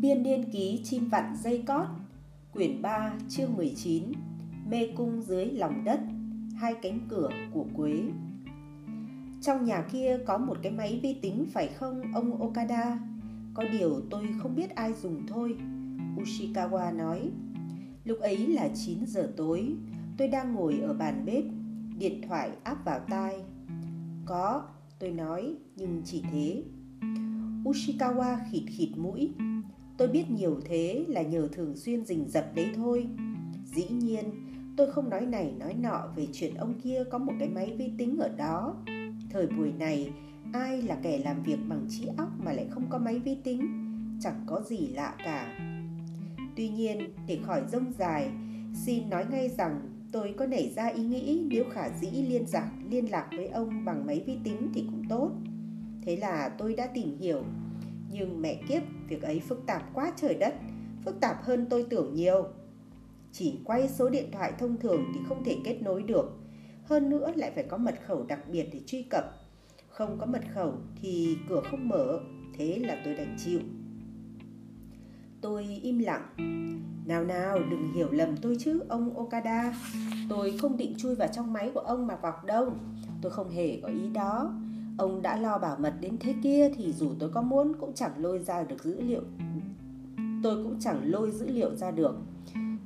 Biên niên ký chim vặn dây cót Quyển 3 chương 19 Mê cung dưới lòng đất Hai cánh cửa của Quế. Trong nhà kia có một cái máy vi tính phải không ông Okada? Có điều tôi không biết ai dùng thôi Ushikawa nói. Lúc ấy là 9 giờ tối Tôi đang ngồi ở bàn bếp Điện thoại áp vào tai. Có, tôi nói Nhưng chỉ thế. Ushikawa khịt khịt mũi. Tôi biết nhiều thế là nhờ thường xuyên rình rập đấy thôi. Dĩ nhiên, tôi không nói này nói nọ về chuyện ông kia có một cái máy vi tính ở đó. Thời buổi này, ai là kẻ làm việc bằng trí óc mà lại không có máy vi tính? Chẳng có gì lạ cả. Tuy nhiên, để khỏi rông dài, Xin nói ngay rằng tôi có nảy ra ý nghĩ nếu khả dĩ liên lạc liên lạc với ông bằng máy vi tính thì cũng tốt. Thế là tôi đã tìm hiểu nhưng mẹ kiếp, việc ấy phức tạp quá trời đất. Phức tạp hơn tôi tưởng nhiều. Chỉ quay số điện thoại thông thường thì không thể kết nối được. Hơn nữa lại phải có mật khẩu đặc biệt để truy cập. Không có mật khẩu thì cửa không mở. Thế là tôi đành chịu. Tôi im lặng. Nào nào, đừng hiểu lầm tôi chứ, ông okada. Tôi không định chui vào trong máy của ông mà vọc đâu. Tôi không hề có ý đó. Ông đã lo bảo mật đến thế kia thì dù tôi có muốn cũng chẳng lôi ra được dữ liệu. Tôi cũng chẳng lôi dữ liệu ra được.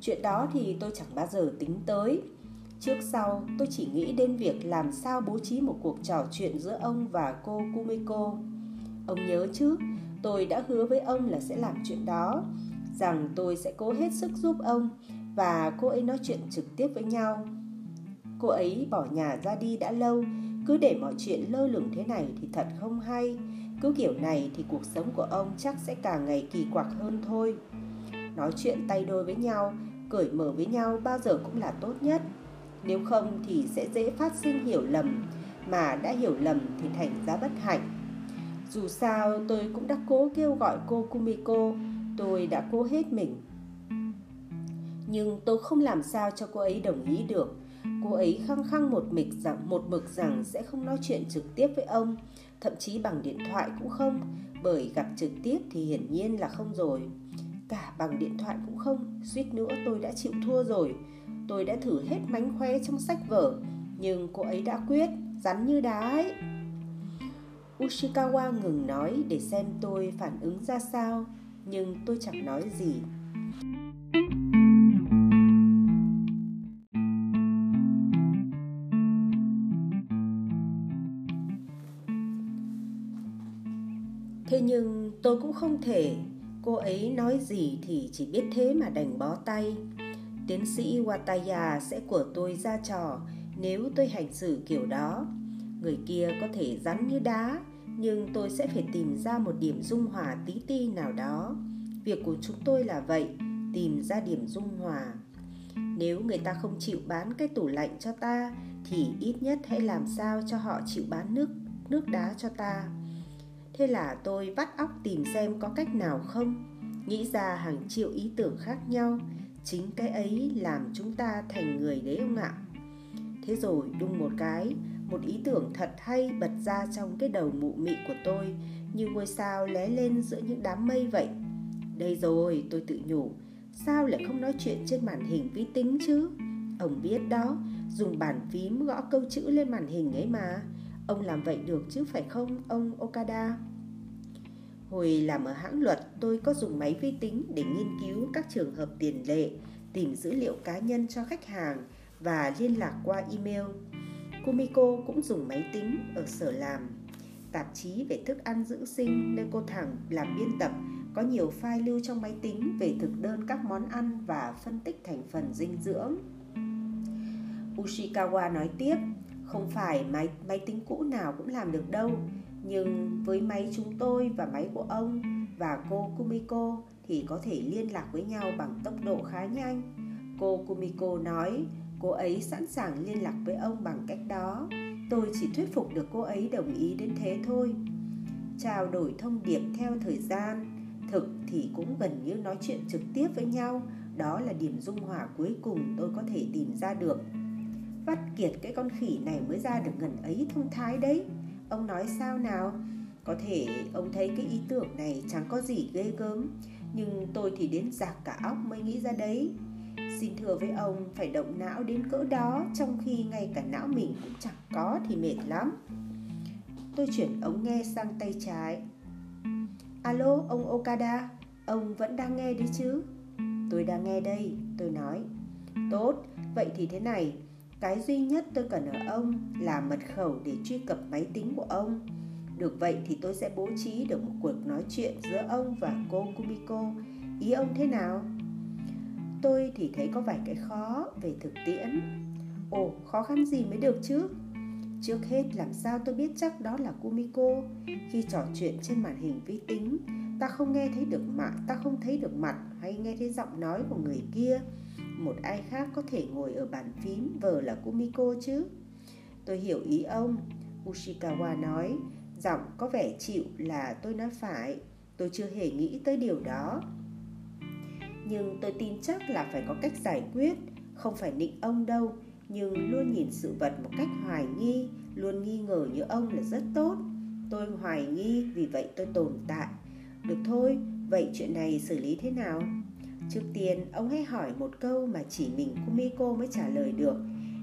Chuyện đó thì tôi chẳng bao giờ tính tới. Trước sau, tôi chỉ nghĩ đến việc làm sao bố trí một cuộc trò chuyện giữa ông và cô Kumiko. Ông nhớ chứ, tôi đã hứa với ông là sẽ làm chuyện đó, rằng tôi sẽ cố hết sức giúp ông và cô ấy nói chuyện trực tiếp với nhau. Cô ấy bỏ nhà ra đi đã lâu cứ để mọi chuyện lơ lửng thế này thì thật không hay. Cứ kiểu này thì cuộc sống của ông chắc sẽ càng ngày kỳ quặc hơn thôi. Nói chuyện tay đôi với nhau, cởi mở với nhau bao giờ cũng là tốt nhất. Nếu không thì sẽ dễ phát sinh hiểu lầm Mà đã hiểu lầm thì thành ra bất hạnh. Dù sao tôi cũng đã cố kêu gọi cô Kumiko Tôi đã cố hết mình. Nhưng tôi không làm sao cho cô ấy đồng ý được. Cô ấy khăng khăng một mực rằng một mực rằng sẽ không nói chuyện trực tiếp với ông, thậm chí bằng điện thoại cũng không, bởi gặp trực tiếp thì hiển nhiên là không rồi. Cả bằng điện thoại cũng không, suýt nữa tôi đã chịu thua rồi. Tôi đã thử hết mánh khóe trong sách vở, nhưng cô ấy đã quyết, rắn như đá ấy. Ushikawa ngừng nói để xem tôi phản ứng ra sao, nhưng tôi chẳng nói gì. Tôi cũng không thể. Cô ấy nói gì thì chỉ biết thế mà đành bó tay. Tiến sĩ Wataya sẽ của tôi ra trò Nếu tôi hành xử kiểu đó. Người kia có thể rắn như đá, Nhưng tôi sẽ phải tìm ra một điểm dung hòa tí ti nào đó. Việc của chúng tôi là vậy, Tìm ra điểm dung hòa. Nếu người ta không chịu bán cái tủ lạnh cho ta, Thì ít nhất hãy làm sao cho họ chịu bán nước nước đá cho ta. Thế là tôi vắt óc tìm xem có cách nào không. Nghĩ ra hàng triệu ý tưởng khác nhau. Chính cái ấy làm chúng ta thành người đấy ông ạ. Thế rồi đung một cái, Một ý tưởng thật hay bật ra trong cái đầu mụ mị của tôi, Như ngôi sao lé lên giữa những đám mây vậy. Đây rồi, tôi tự nhủ, Sao lại không nói chuyện trên màn hình vi tính chứ? Ông biết đó, Dùng bàn phím gõ câu chữ lên màn hình ấy mà. Ông làm vậy được chứ phải không ông Okada? Hồi làm ở hãng luật, tôi có dùng máy vi tính để nghiên cứu các trường hợp tiền lệ, tìm dữ liệu cá nhân cho khách hàng và liên lạc qua email. Kumiko cũng dùng máy tính ở sở làm. Tạp chí về thức ăn giữ sinh nơi cô thẳng làm biên tập có nhiều file lưu trong máy tính về thực đơn các món ăn và phân tích thành phần dinh dưỡng. Ushikawa nói tiếp, không phải máy máy tính cũ nào cũng làm được đâu. Nhưng với máy chúng tôi và máy của ông và cô Kumiko thì có thể liên lạc với nhau bằng tốc độ khá nhanh. Cô Kumiko nói, cô ấy sẵn sàng liên lạc với ông bằng cách đó. Tôi chỉ thuyết phục được cô ấy đồng ý đến thế thôi. Trao đổi thông điệp theo thời gian, thực thì cũng gần như nói chuyện trực tiếp với nhau. Đó là điểm dung hòa cuối cùng tôi có thể tìm ra được. Vắt kiệt cái con khỉ này mới ra được ngần ấy thông thái đấy. Ông nói sao nào? Có thể ông thấy cái ý tưởng này chẳng có gì ghê gớm, Nhưng tôi thì đến giạc cả óc mới nghĩ ra đấy. Xin thưa với ông, phải động não đến cỡ đó, Trong khi ngay cả não mình cũng chẳng có thì mệt lắm. Tôi chuyển ống nghe sang tay trái. Alo, ông Okada, Ông vẫn đang nghe đấy chứ? Tôi đang nghe đây, Tôi nói. Tốt, Vậy thì thế này cái duy nhất tôi cần ở ông là mật khẩu để truy cập máy tính của ông được vậy thì tôi sẽ bố trí được một cuộc nói chuyện giữa ông và cô Kumiko. Ý ông thế nào? Tôi thì thấy có vài cái khó về thực tiễn. Ồ, khó khăn gì mới được chứ? Trước hết làm sao tôi biết chắc đó là Kumiko Khi trò chuyện trên màn hình vi tính Ta không nghe thấy được mặt, ta không thấy được mặt hay nghe thấy giọng nói của người kia một ai khác có thể ngồi ở bàn phím vờ là Kumiko chứ? Tôi hiểu ý ông. Ushikawa nói Giọng có vẻ chịu là tôi nói phải. Tôi chưa hề nghĩ tới điều đó. Nhưng tôi tin chắc là phải có cách giải quyết. Không phải nịnh ông đâu Nhưng luôn nhìn sự vật một cách hoài nghi Luôn nghi ngờ như ông là rất tốt. Tôi hoài nghi vì vậy tôi tồn tại. Được thôi, vậy chuyện này xử lý thế nào? Trước tiên, ông hãy hỏi một câu mà chỉ mình Kumiko mới trả lời được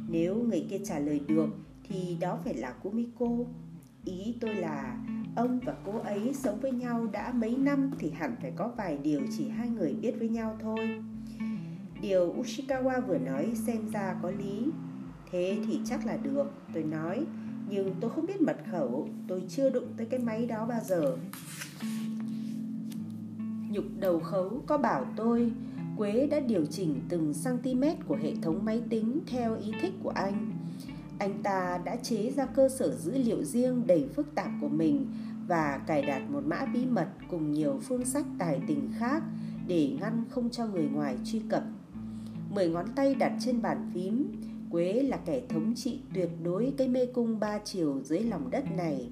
Nếu người kia trả lời được thì đó phải là Kumiko Ý tôi là ông và cô ấy sống với nhau đã mấy năm thì hẳn phải có vài điều chỉ hai người biết với nhau thôi. Điều Ushikawa vừa nói xem ra có lý. Thế thì chắc là được, tôi nói. Nhưng tôi không biết mật khẩu, tôi chưa đụng tới cái máy đó bao giờ. Nhục đầu khấu có bảo tôi Quế đã điều chỉnh từng cm của hệ thống máy tính theo ý thích của anh anh ta đã chế ra cơ sở dữ liệu riêng đầy phức tạp của mình và cài đặt một mã bí mật cùng nhiều phương sách tài tình khác để ngăn không cho người ngoài truy cập. Mười ngón tay đặt trên bàn phím, Quế là kẻ thống trị tuyệt đối cái mê cung ba chiều dưới lòng đất này.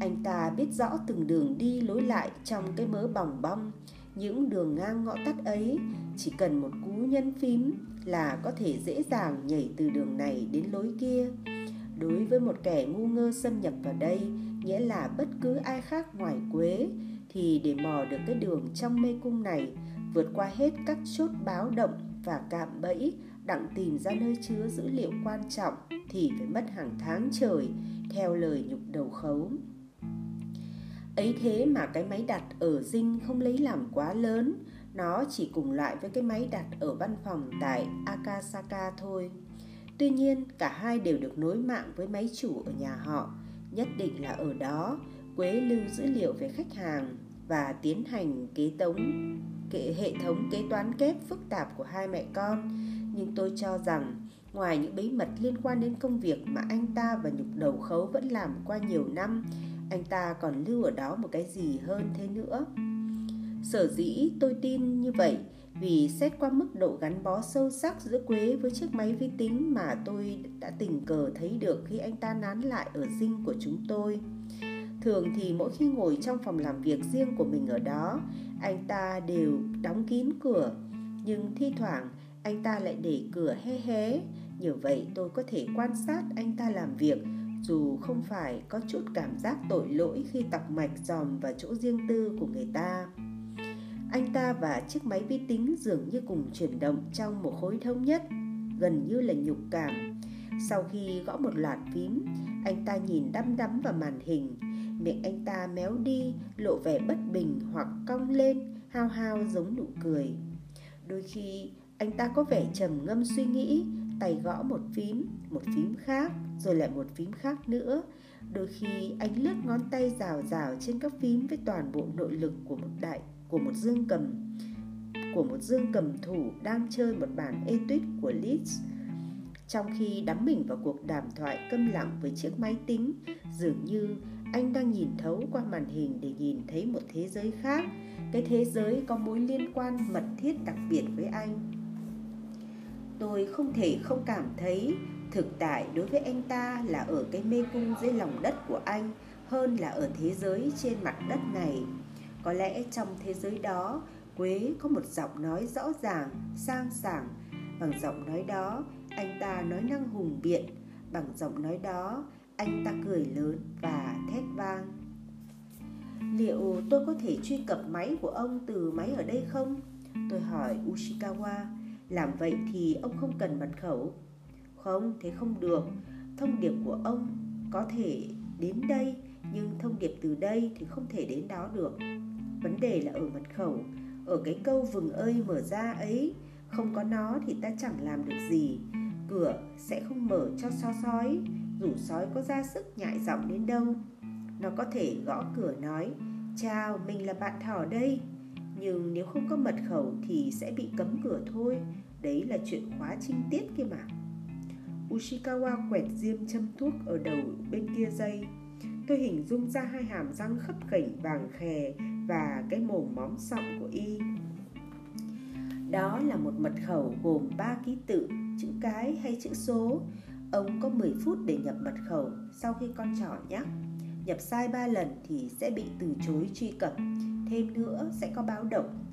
Anh ta biết rõ từng đường đi lối lại trong cái mớ bỏng bong, những đường ngang ngõ tắt ấy. Chỉ cần một cú nhân phím là có thể dễ dàng nhảy từ đường này đến lối kia. Đối với một kẻ ngu ngơ xâm nhập vào đây nghĩa là bất cứ ai khác ngoài quế thì để mò được cái đường trong mê cung này vượt qua hết các chốt báo động và cạm bẫy đặng tìm ra nơi chứa dữ liệu quan trọng thì phải mất hàng tháng trời theo lời nhục đầu khấu ấy thế mà cái máy đặt ở dinh không lấy làm quá lớn nó chỉ cùng loại với cái máy đặt ở văn phòng tại Akasaka thôi. Tuy nhiên, cả hai đều được nối mạng với máy chủ ở nhà họ. Nhất định là ở đó, Quế lưu dữ liệu về khách hàng và tiến hành kế tống kệ hệ thống kế toán kép phức tạp của hai mẹ con. Nhưng tôi cho rằng ngoài những bí mật liên quan đến công việc mà anh ta và nhục đầu khấu vẫn làm qua nhiều năm, anh ta còn lưu ở đó một cái gì hơn thế nữa. Sở dĩ tôi tin như vậy vì xét qua mức độ gắn bó sâu sắc giữa Quế với chiếc máy vi tính mà tôi đã tình cờ thấy được khi anh ta nán lại ở dinh của chúng tôi. Thường thì mỗi khi ngồi trong phòng làm việc riêng của mình ở đó, anh ta đều đóng kín cửa, nhưng thi thoảng anh ta lại để cửa hé hé. Nhờ vậy tôi có thể quan sát anh ta làm việc dù không phải có chút cảm giác tội lỗi khi tọc mạch dòm vào chỗ riêng tư của người ta. Anh ta và chiếc máy vi tính dường như cùng chuyển động trong một khối thống nhất, gần như là nhục cảm. Sau khi gõ một loạt phím, anh ta nhìn đăm đắm vào màn hình, miệng anh ta méo đi, lộ vẻ bất bình hoặc cong lên, hao hao giống nụ cười. Đôi khi anh ta có vẻ trầm ngâm suy nghĩ, tay gõ một phím, một phím khác, rồi lại một phím khác nữa. Đôi khi anh lướt ngón tay rào rào trên các phím với toàn bộ nội lực của một đại, của một dương cầm, của một dương cầm thủ đang chơi một bản etude của Liszt trong khi đắm mình vào cuộc đàm thoại câm lặng với chiếc máy tính, dường như anh đang nhìn thấu qua màn hình để nhìn thấy một thế giới khác. Cái thế giới có mối liên quan mật thiết đặc biệt với anh. Tôi không thể không cảm thấy thực tại đối với anh ta là ở cái mê cung dưới lòng đất của anh hơn là ở thế giới trên mặt đất này có lẽ trong thế giới đó, Quế có một giọng nói rõ ràng, sang sảng. Bằng giọng nói đó, anh ta nói năng hùng biện. Bằng giọng nói đó, anh ta cười lớn và thét vang. Liệu tôi có thể truy cập máy của ông từ máy ở đây không? Tôi hỏi Ushikawa. Làm vậy thì ông không cần mật khẩu. Không, thế không được. Thông điệp của ông có thể đến đây, nhưng thông điệp từ đây thì không thể đến đó được. Vấn đề là ở mật khẩu, ở cái câu vừng ơi mở ra ấy. Không có nó thì ta chẳng làm được gì. Cửa sẽ không mở cho so sói, dù sói có ra sức nhại giọng đến đâu. Nó có thể gõ cửa nói, chào, mình là bạn thỏ đây. Nhưng nếu không có mật khẩu thì sẽ bị cấm cửa thôi. Đấy là chuyện khóa trinh tiết kia mà. Ushikawa quẹt diêm châm thuốc ở đầu bên kia dây. Tôi hình dung ra hai hàm răng khấp khỉnh vàng khè và cái mồm móm sọng của y. Đó là một mật khẩu gồm 3 ký tự, chữ cái hay chữ số. Ông có 10 phút để nhập mật khẩu sau khi con trỏ nhắc. Nhập sai 3 lần thì sẽ bị từ chối truy cập. Thêm nữa sẽ có báo động.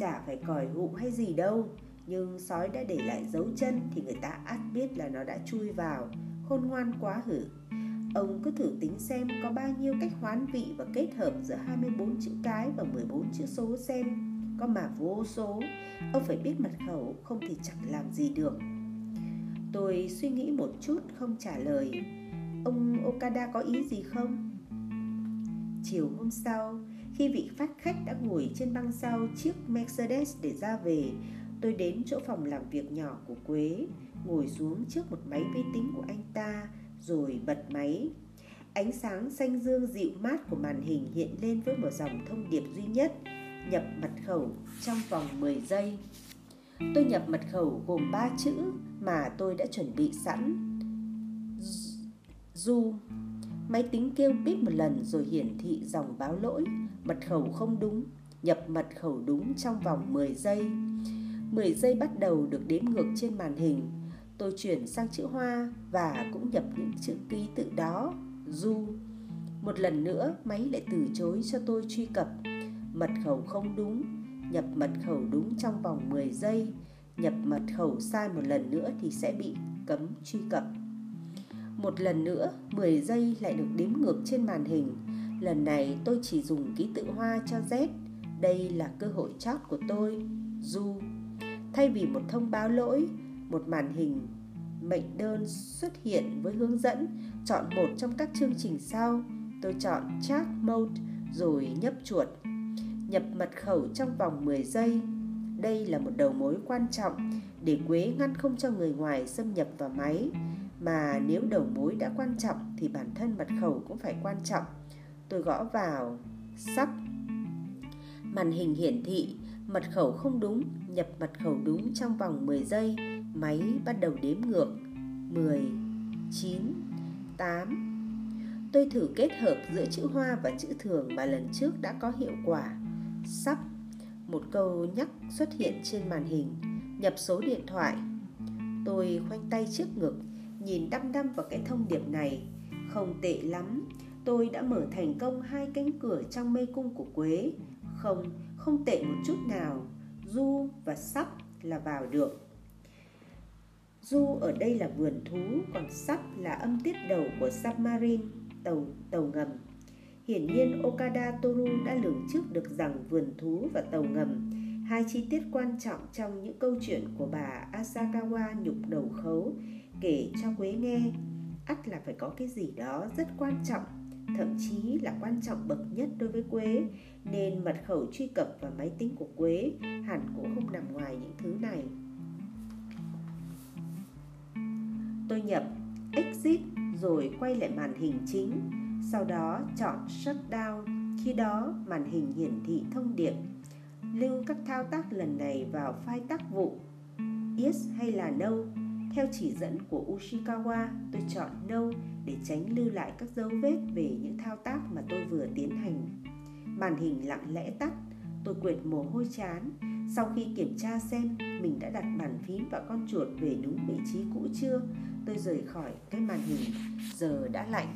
Chả phải còi hụ hay gì đâu. Nhưng sói đã để lại dấu chân thì người ta ắt biết là nó đã chui vào. Khôn ngoan quá hử. Ông cứ thử tính xem có bao nhiêu cách hoán vị và kết hợp giữa 24 chữ cái và 14 chữ số xem. Có mà vô số. Ông phải biết mật khẩu không thì chẳng làm gì được. Tôi suy nghĩ một chút không trả lời. Ông Okada có ý gì không? Chiều hôm sau, khi vị phát khách đã ngồi trên băng sau chiếc Mercedes để ra về, tôi đến chỗ phòng làm việc nhỏ của Quế, ngồi xuống trước một máy vi tính của anh ta, rồi bật máy. Ánh sáng xanh dương dịu mát của màn hình hiện lên với một dòng thông điệp duy nhất, nhập mật khẩu trong vòng 10 giây. Tôi nhập mật khẩu gồm 3 chữ mà tôi đã chuẩn bị sẵn. Du Máy tính kêu bíp một lần rồi hiển thị dòng báo lỗi Mật khẩu không đúng Nhập mật khẩu đúng trong vòng 10 giây 10 giây bắt đầu được đếm ngược trên màn hình Tôi chuyển sang chữ hoa và cũng nhập những chữ ký tự đó Du Một lần nữa máy lại từ chối cho tôi truy cập Mật khẩu không đúng Nhập mật khẩu đúng trong vòng 10 giây Nhập mật khẩu sai một lần nữa thì sẽ bị cấm truy cập một lần nữa, 10 giây lại được đếm ngược trên màn hình. Lần này tôi chỉ dùng ký tự hoa cho Z. Đây là cơ hội chót của tôi. Du. Thay vì một thông báo lỗi, một màn hình mệnh đơn xuất hiện với hướng dẫn chọn một trong các chương trình sau. Tôi chọn Chat Mode rồi nhấp chuột. Nhập mật khẩu trong vòng 10 giây. Đây là một đầu mối quan trọng để Quế ngăn không cho người ngoài xâm nhập vào máy mà nếu đầu mối đã quan trọng thì bản thân mật khẩu cũng phải quan trọng. Tôi gõ vào sắp. Màn hình hiển thị mật khẩu không đúng, nhập mật khẩu đúng trong vòng 10 giây, máy bắt đầu đếm ngược. 10 9 8 Tôi thử kết hợp giữa chữ hoa và chữ thường mà lần trước đã có hiệu quả. Sắp một câu nhắc xuất hiện trên màn hình, nhập số điện thoại. Tôi khoanh tay trước ngực, nhìn đăm đăm vào cái thông điệp này. Không tệ lắm, tôi đã mở thành công hai cánh cửa trong mê cung của Quế. Không, không tệ một chút nào. Du và sắp là vào được. Du ở đây là vườn thú, còn sắp là âm tiết đầu của submarine, tàu tàu ngầm. Hiển nhiên Okada Toru đã lường trước được rằng vườn thú và tàu ngầm hai chi tiết quan trọng trong những câu chuyện của bà Asakawa nhục đầu khấu kể cho Quế nghe ắt là phải có cái gì đó rất quan trọng thậm chí là quan trọng bậc nhất đối với Quế nên mật khẩu truy cập vào máy tính của Quế hẳn cũng không nằm ngoài những thứ này. Tôi nhập exit rồi quay lại màn hình chính, sau đó chọn shutdown. Khi đó màn hình hiển thị thông điệp lưu các thao tác lần này vào file tác vụ yes hay là no theo chỉ dẫn của Ushikawa, tôi chọn No để tránh lưu lại các dấu vết về những thao tác mà tôi vừa tiến hành. Màn hình lặng lẽ tắt, tôi quệt mồ hôi chán. Sau khi kiểm tra xem mình đã đặt bàn phím và con chuột về đúng vị trí cũ chưa, tôi rời khỏi cái màn hình. Giờ đã lạnh.